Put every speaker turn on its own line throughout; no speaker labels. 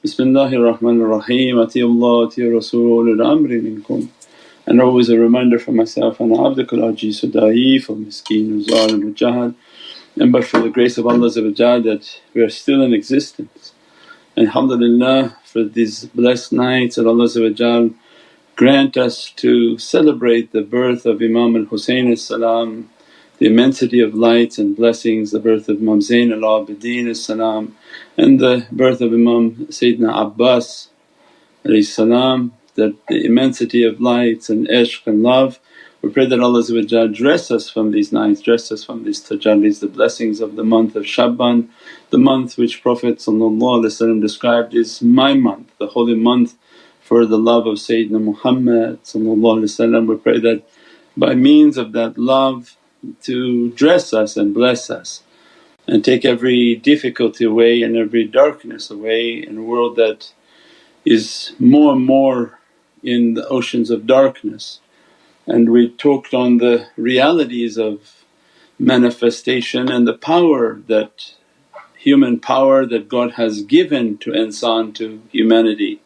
Bismillahir Rahim, Atiyullah, Ati Rasul amri minkum. And always a reminder for myself, Ana abdukal ajiz da'if wa miskeen zalim jahal. And but for the grace of Allah that we are still in existence. And alhamdulillah for these blessed nights that Allah grant us to celebrate the birth of Imam al-Husayn salam, the immensity of lights and blessings, the birth of Imam Zain al-Abidin salam and the birth of Imam Sayyidina Abbas salam, that the immensity of lights and ishq and love. We pray that Allah dress us from these nights, dress us from these tajallis, the blessings of the month of Shaban, the month which Prophet described is my month, the holy month for the love of Sayyidina Muhammad We pray that by means of that love to dress us and bless us and take every difficulty away and every darkness away in a world that is more and more in the oceans of darkness. And we talked on the realities of manifestation and the power that human power that God has given to insan to humanity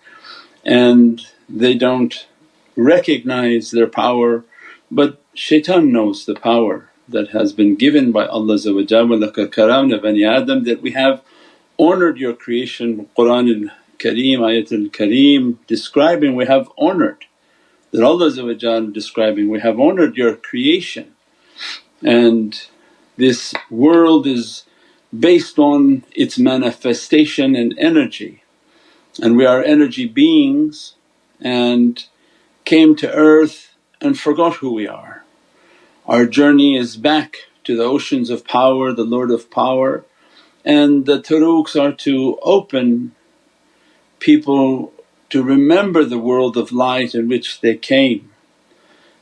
and they don't recognize their power but shaitan knows the power that has been given by Allah وَلَقَدْ كَرَمْنَا Bani Adam that we have honoured your creation Qur'an al-Kareem, Ayatul Kareem describing we have honoured that Allah describing, we have honoured your creation and this world is based on its manifestation and energy and we are energy beings and came to earth and forgot who we are our journey is back to the oceans of power, the Lord of power and the turuqs are to open people to remember the world of light in which they came.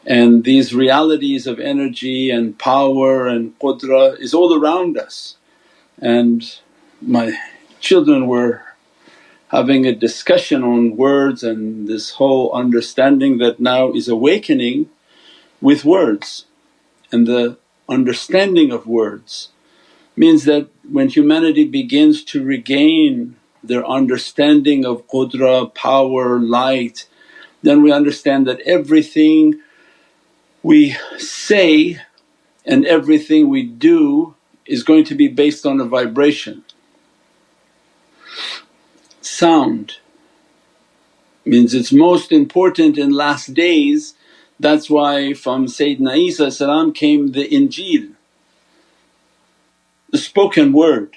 And these realities of energy and power and qudra is all around us. And my children were having a discussion on words and this whole understanding that now is awakening with words and the understanding of words means that when humanity begins to regain their understanding of qudra, power, light, then we understand that everything we say and everything we do is going to be based on a vibration. Sound means it's most important in last days that's why from Sayyidina Isa came the Injil, the spoken word.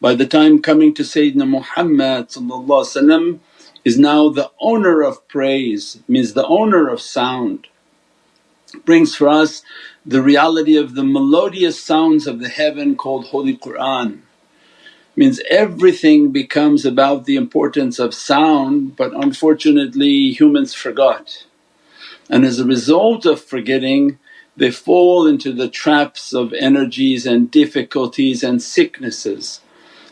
By the time coming to Sayyidina Muhammad is now the owner of praise, means the owner of sound. Brings for us the reality of the melodious sounds of the heaven called Holy Qur'an means everything becomes about the importance of sound but unfortunately humans forgot. And as a result of forgetting they fall into the traps of energies and difficulties and sicknesses.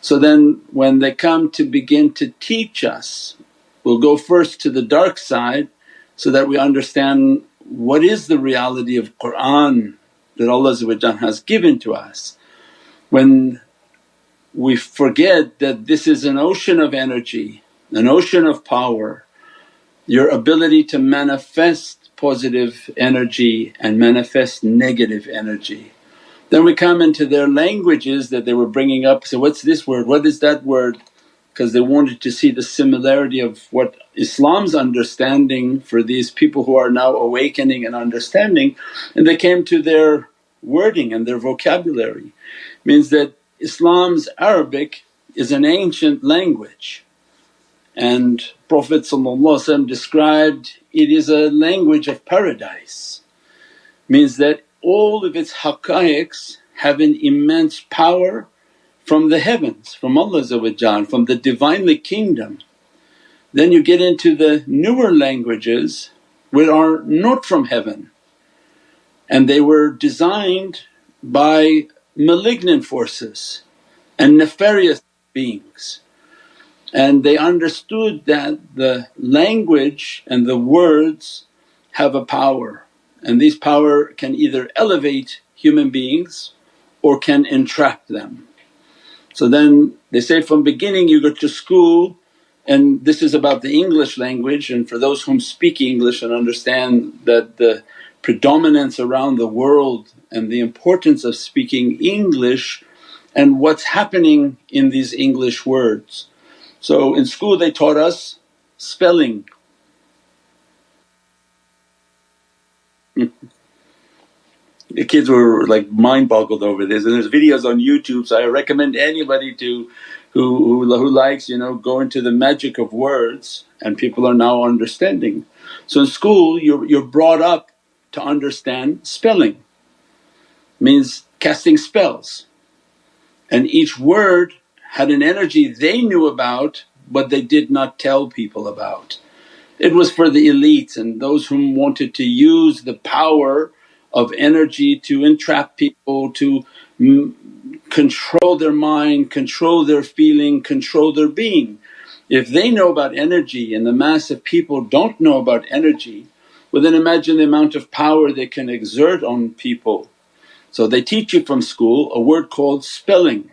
So then when they come to begin to teach us we'll go first to the dark side so that we understand what is the reality of Qur'an that Allah has given to us. When we forget that this is an ocean of energy, an ocean of power. Your ability to manifest positive energy and manifest negative energy. Then we come into their languages that they were bringing up, so what's this word, what is that word? Because they wanted to see the similarity of what Islam's understanding for these people who are now awakening and understanding and they came to their wording and their vocabulary. Means that Islam's Arabic is an ancient language and Prophet described it is a language of paradise. Means that all of its haqqaiqs have an immense power from the heavens, from Allah from the Divinely Kingdom. Then you get into the newer languages which are not from heaven and they were designed by malignant forces and nefarious beings. And they understood that the language and the words have a power and these power can either elevate human beings or can entrap them. So then they say from beginning you go to school and this is about the English language and for those whom speak English and understand that the predominance around the world and the importance of speaking English and what's happening in these English words. So in school they taught us spelling. the kids were like mind boggled over this and there's videos on YouTube so I recommend anybody to who, who, who likes you know go into the magic of words and people are now understanding. So in school you're, you're brought up to understand spelling, means casting spells and each word had an energy they knew about but they did not tell people about. It was for the elites and those whom wanted to use the power of energy to entrap people, to mm, control their mind, control their feeling, control their being. If they know about energy and the mass of people don't know about energy, well then imagine the amount of power they can exert on people. So they teach you from school a word called spelling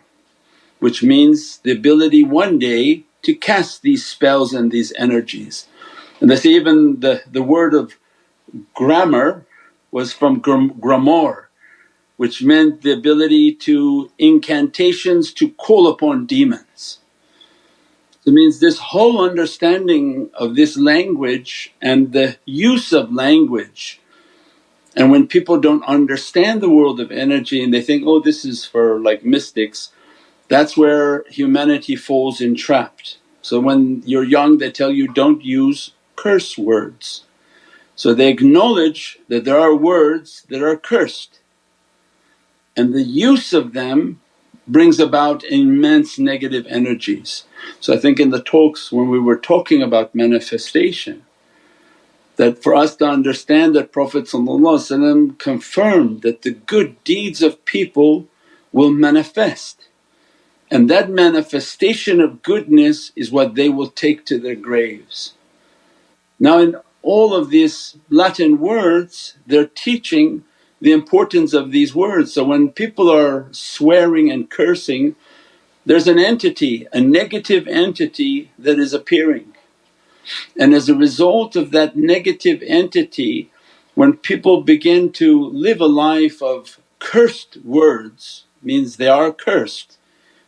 which means the ability one day to cast these spells and these energies. And they say even the, the word of grammar was from grimoire which meant the ability to incantations to call upon demons. It means this whole understanding of this language and the use of language and when people don't understand the world of energy and they think, oh this is for like mystics, that's where humanity falls entrapped. So when you're young they tell you don't use curse words. So they acknowledge that there are words that are cursed and the use of them brings about immense negative energies. So I think in the talks when we were talking about manifestation that for us to understand that Prophet confirmed that the good deeds of people will manifest and that manifestation of goodness is what they will take to their graves. Now in all of these Latin words they're teaching the importance of these words. So when people are swearing and cursing there's an entity, a negative entity that is appearing. And as a result of that negative entity when people begin to live a life of cursed words means they are cursed,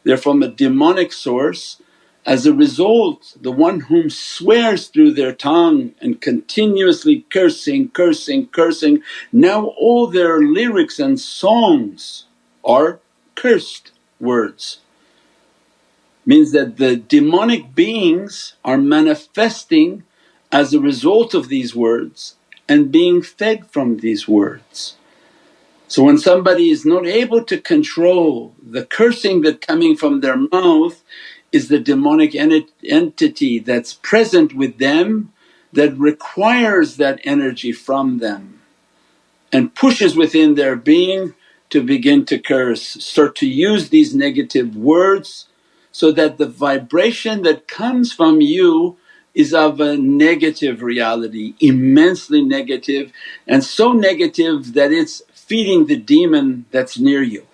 they're from a demonic source as a result the one whom swears through their tongue and continuously cursing, cursing, cursing, now all their lyrics and songs are cursed words. Means that the demonic beings are manifesting as a result of these words and being fed from these words. So when somebody is not able to control the cursing that coming from their mouth is the demonic entity that's present with them that requires that energy from them and pushes within their being to begin to curse, start to use these negative words so that the vibration that comes from you is of a negative reality, immensely negative and so negative that it's feeding the demon that's near you.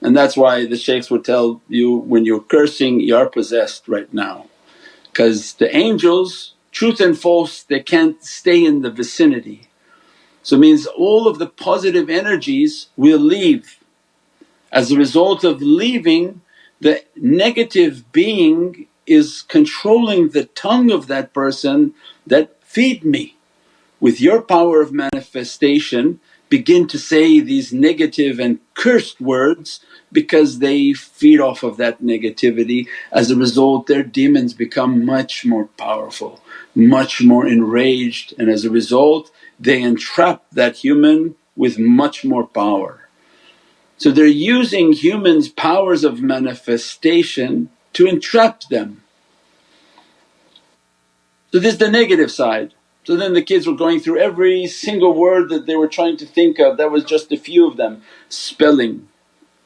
And that's why the shaykhs would tell you, when you're cursing you are possessed right now because the angels truth and false they can't stay in the vicinity. So it means all of the positive energies will leave. As a result of leaving the negative being is controlling the tongue of that person that, feed me. With your power of manifestation begin to say these negative and cursed words because they feed off of that negativity. As a result their demons become much more powerful, much more enraged and as a result they entrap that human with much more power. So they're using humans' powers of manifestation to entrap them. So this is the negative side. So then the kids were going through every single word that they were trying to think of, that was just a few of them. Spelling,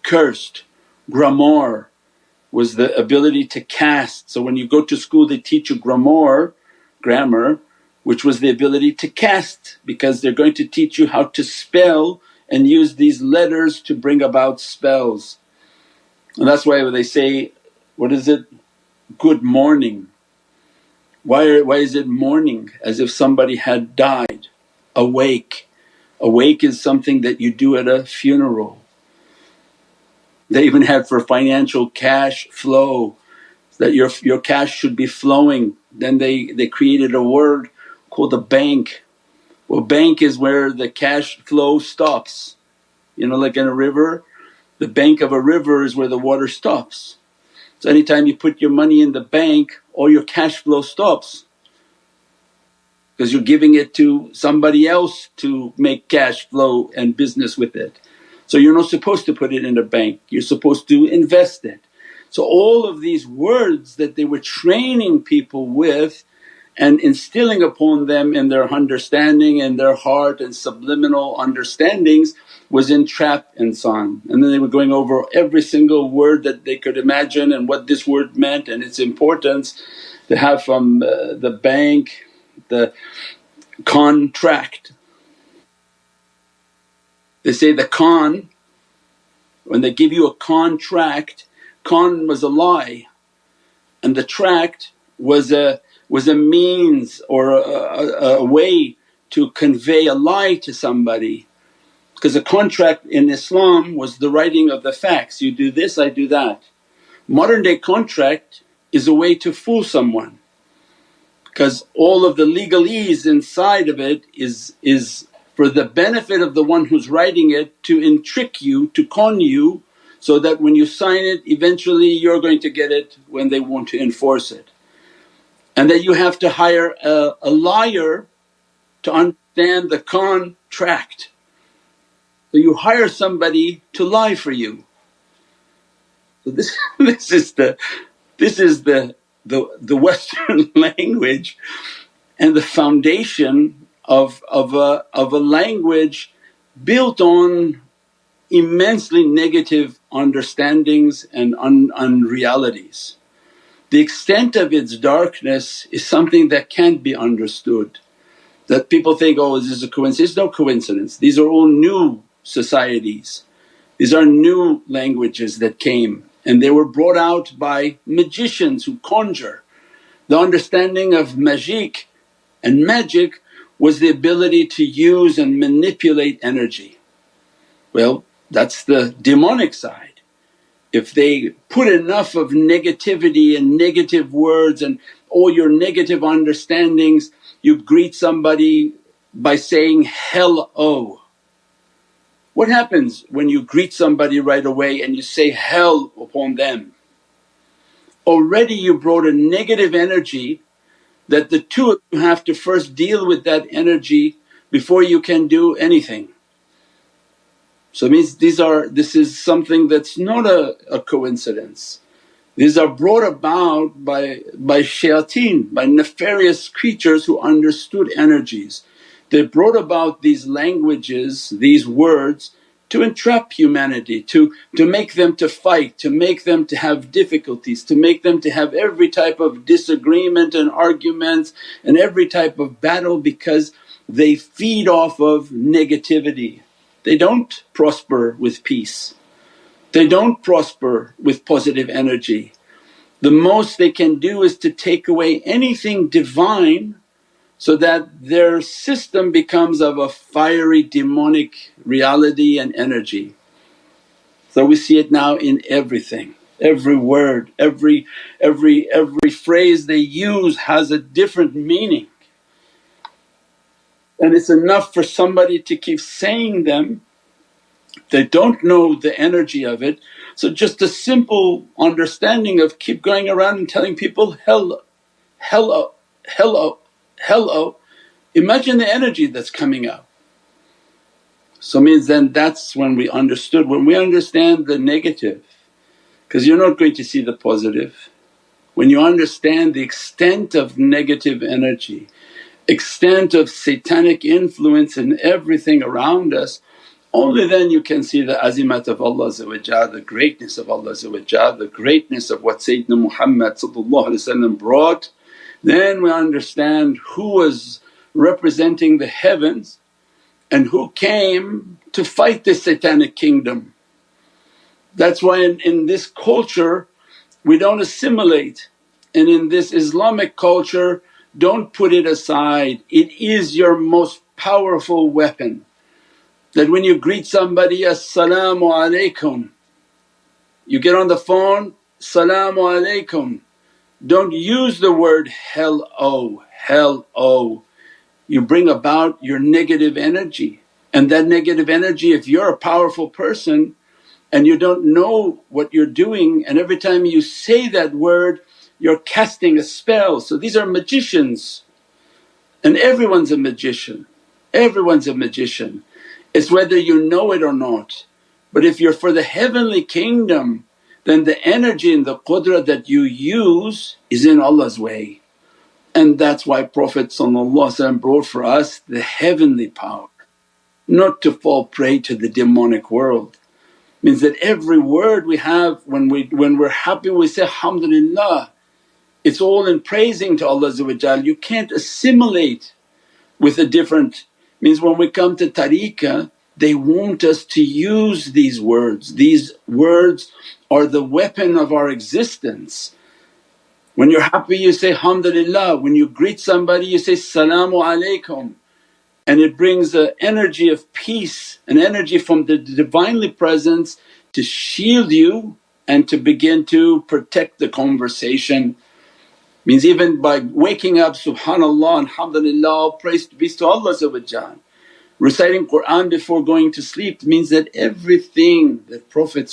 cursed, grammar was the ability to cast. So when you go to school they teach you grammar, grammar which was the ability to cast because they're going to teach you how to spell and use these letters to bring about spells. And that's why they say, what is it? Good morning. Why, why is it morning? As if somebody had died. Awake. Awake is something that you do at a funeral. They even had for financial cash flow that your, your cash should be flowing. Then they, they created a word called a bank. Well bank is where the cash flow stops. You know like in a river, the bank of a river is where the water stops. So anytime you put your money in the bank all your cash flow stops because you're giving it to somebody else to make cash flow and business with it. So you're not supposed to put it in a bank, you're supposed to invest it. So all of these words that they were training people with and instilling upon them in their understanding and their heart and subliminal understandings was entrapped entrap insan. And then they were going over every single word that they could imagine and what this word meant and its importance. They have from uh, the bank, the contract. They say the con, when they give you a contract, con was a lie and the tract was a was a means or a, a, a way to convey a lie to somebody because a contract in Islam was the writing of the facts, you do this, I do that. Modern day contract is a way to fool someone because all of the legalese inside of it is, is for the benefit of the one who's writing it to intrick you, to con you so that when you sign it eventually you're going to get it when they want to enforce it. And that you have to hire a, a liar to understand the contract so you hire somebody to lie for you. So this, this is the this is the, the, the Western language and the foundation of, of, a, of a language built on immensely negative understandings and un, unrealities. The extent of its darkness is something that can't be understood. That people think, oh, this is a coincidence? It's no coincidence. These are all new societies. These are new languages that came and they were brought out by magicians who conjure. The understanding of magic and magic was the ability to use and manipulate energy. Well that's the demonic side. If they put enough of negativity and negative words and all your negative understandings, you greet somebody by saying hello what happens when you greet somebody right away and you say hell upon them? Already you brought a negative energy that the two of you have to first deal with that energy before you can do anything. So it means these are this is something that's not a, a coincidence. These are brought about by, by shayateen, by nefarious creatures who understood energies they brought about these languages, these words to entrap humanity, to, to make them to fight, to make them to have difficulties, to make them to have every type of disagreement and arguments and every type of battle because they feed off of negativity. They don't prosper with peace, they don't prosper with positive energy. The most they can do is to take away anything divine so that their system becomes of a fiery demonic reality and energy. So we see it now in everything, every word, every, every, every phrase they use has a different meaning. And it's enough for somebody to keep saying them, they don't know the energy of it. So just a simple understanding of keep going around and telling people, hello, hello, hello, hello, imagine the energy that's coming out. So means then that's when we understood, when we understand the negative because you're not going to see the positive. When you understand the extent of negative energy, extent of satanic influence in everything around us, only then you can see the azimat of Allah the greatness of Allah the greatness of what Sayyidina Muhammad brought then we understand who was representing the heavens and who came to fight this satanic kingdom. That's why in, in this culture we don't assimilate and in this Islamic culture don't put it aside, it is your most powerful weapon. That when you greet somebody, As-salaamu alaykum, you get on the phone, Salaamu alaykum. Don't use the word hello, hello. You bring about your negative energy and that negative energy if you're a powerful person and you don't know what you're doing and every time you say that word you're casting a spell. So these are magicians and everyone's a magician, everyone's a magician. It's whether you know it or not. But if you're for the heavenly kingdom then the energy and the qudra that you use is in Allah's way. And that's why Prophet brought for us the heavenly power, not to fall prey to the demonic world. Means that every word we have when, we, when we're happy we say, Alhamdulillah, it's all in praising to Allah You can't assimilate with a different means when we come to tariqah they want us to use these words. These words are the weapon of our existence. When you're happy you say, Alhamdulillah, when you greet somebody you say, Salaamu alaykum and it brings an energy of peace, an energy from the Divinely Presence to shield you and to begin to protect the conversation. Means even by waking up, subhanallah, alhamdulillah, praise be to Allah Reciting Qur'an before going to sleep means that everything that Prophet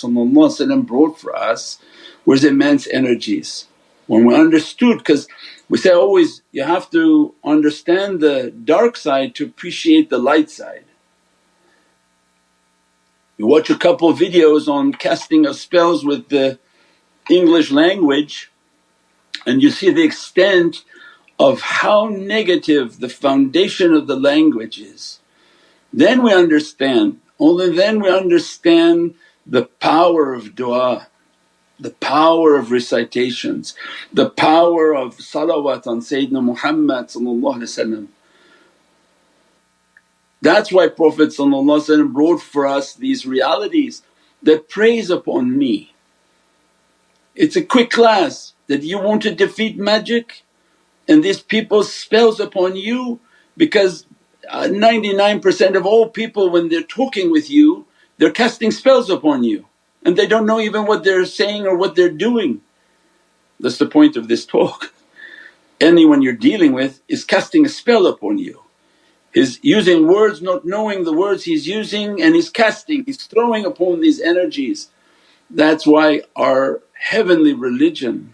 brought for us was immense energies. When we understood because we say always you have to understand the dark side to appreciate the light side. You watch a couple videos on casting of spells with the English language and you see the extent of how negative the foundation of the language is. Then we understand, only then we understand the power of du'a, the power of recitations, the power of salawat on Sayyidina Muhammad That's why Prophet brought for us these realities that praise upon me. It's a quick class that you want to defeat magic and these people spells upon you because uh, 99% of all people when they're talking with you they're casting spells upon you and they don't know even what they're saying or what they're doing. That's the point of this talk. Anyone you're dealing with is casting a spell upon you. He's using words not knowing the words he's using and he's casting, he's throwing upon these energies. That's why our heavenly religion,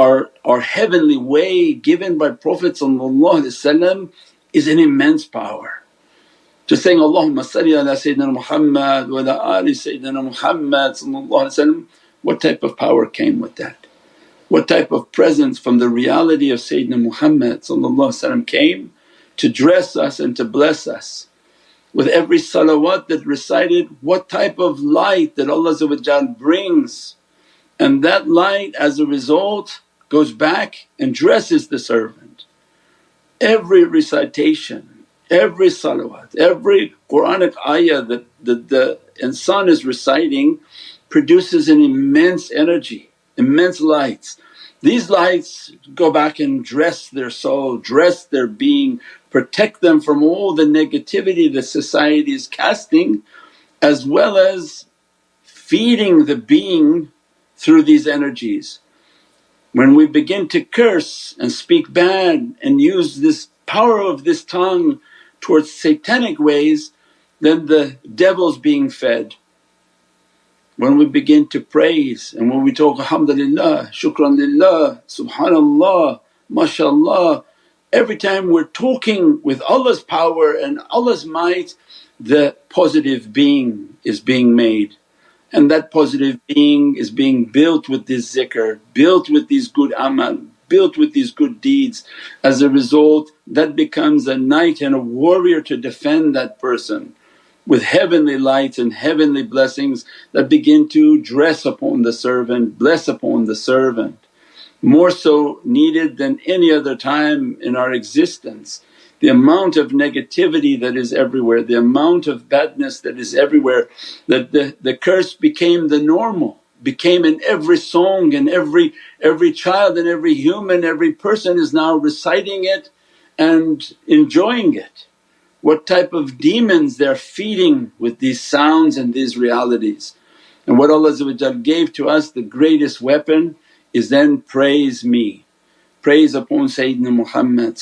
our, our heavenly way given by Prophet is an immense power. Just saying, Allahumma salli ala Sayyidina Muhammad wa ala ali Sayyidina Muhammad what type of power came with that? What type of presence from the reality of Sayyidina Muhammad came to dress us and to bless us. With every salawat that recited what type of light that Allah brings and that light as a result goes back and dresses the servant every recitation, every salawat, every Quranic ayah that, that the insan is reciting produces an immense energy, immense lights. These lights go back and dress their soul, dress their being, protect them from all the negativity that society is casting as well as feeding the being through these energies. When we begin to curse and speak bad and use this power of this tongue towards satanic ways then the devil's being fed. When we begin to praise and when we talk alhamdulillah, shukran lillah, subhanallah, mashallah, every time we're talking with Allah's power and Allah's might the positive being is being made and that positive being is being built with this zikr, built with these good amal, built with these good deeds. As a result that becomes a knight and a warrior to defend that person with heavenly lights and heavenly blessings that begin to dress upon the servant, bless upon the servant. More so needed than any other time in our existence the amount of negativity that is everywhere, the amount of badness that is everywhere that the, the curse became the normal, became in every song and every, every child and every human, every person is now reciting it and enjoying it. What type of demons they're feeding with these sounds and these realities. And what Allah gave to us the greatest weapon is then praise me praise upon Sayyidina Muhammad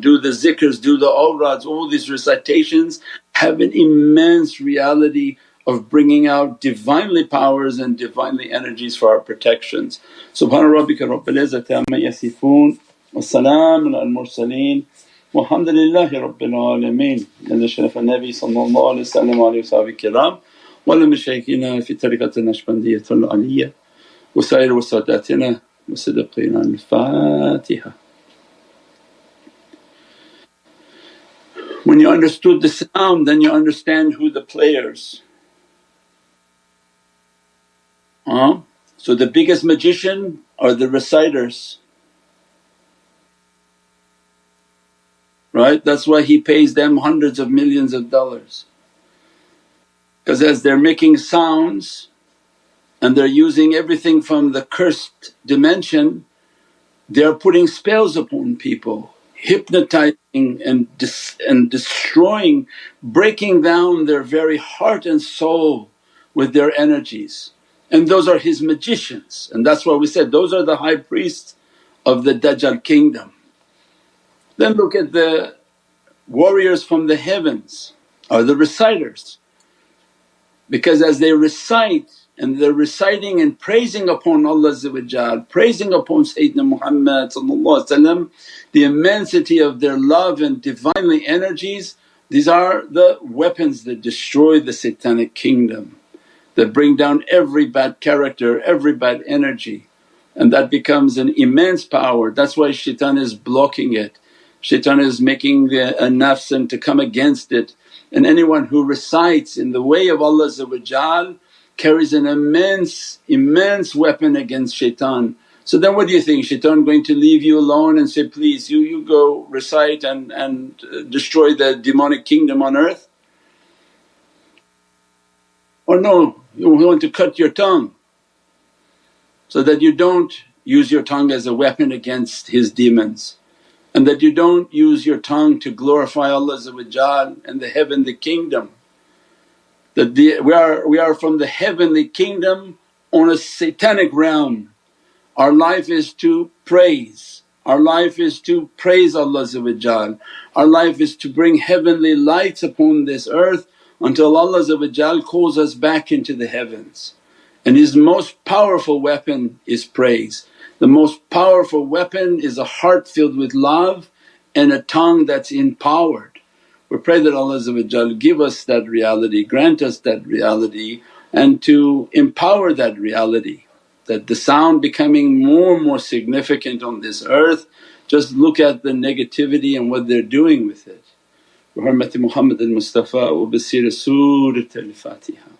do the zikrs, do the awrads, all these recitations have an immense reality of bringing out Divinely powers and Divinely energies for our protections. Subhana rabbika rabbil izzati amma yasifoon wa salaamun al mursaleen walhamdulillahi rabbil alameen. Inna Sharaf al-Nabi sallallahu alayhi wa sallam wa alayhi kiram. Wa ala mashayikhina fi tariqat al-Naqshbandiyyah al-Aliyya. Wa sair wa sadatina وصدقنا الفاتحة When you understood the sound then you understand who the players. Huh? So the biggest magician are the reciters. Right? That's why he pays them hundreds of millions of dollars. Because as they're making sounds and they're using everything from the cursed dimension, they're putting spells upon people, hypnotizing and, dis- and destroying, breaking down their very heart and soul with their energies. And those are his magicians and that's why we said those are the high priests of the Dajjal kingdom. Then look at the warriors from the heavens are the reciters because as they recite and they're reciting and praising upon Allah praising upon Sayyidina Muhammad the immensity of their love and Divinely energies. These are the weapons that destroy the satanic kingdom that bring down every bad character, every bad energy. And that becomes an immense power. That's why shaitan is blocking it, shaitan is making the a nafs and to come against it. And anyone who recites in the way of Allah carries an immense, immense weapon against shaitan. So then what do you think, shaitan going to leave you alone and say, please you, you go recite and, and uh, destroy the demonic kingdom on earth? Or no, you want to cut your tongue so that you don't use your tongue as a weapon against his demons and that you don't use your tongue to glorify Allah and the heavenly kingdom that the, we, are, we are from the heavenly kingdom on a satanic realm. Our life is to praise, our life is to praise Allah our life is to bring heavenly lights upon this earth until Allah calls us back into the heavens. And His most powerful weapon is praise. The most powerful weapon is a heart filled with love and a tongue that's empowered. We pray that Allah give us that reality, grant us that reality and to empower that reality that the sound becoming more and more significant on this earth just look at the negativity and what they're doing with it. Bi Muhammad al-Mustafa wa bi Surat al-Fatiha.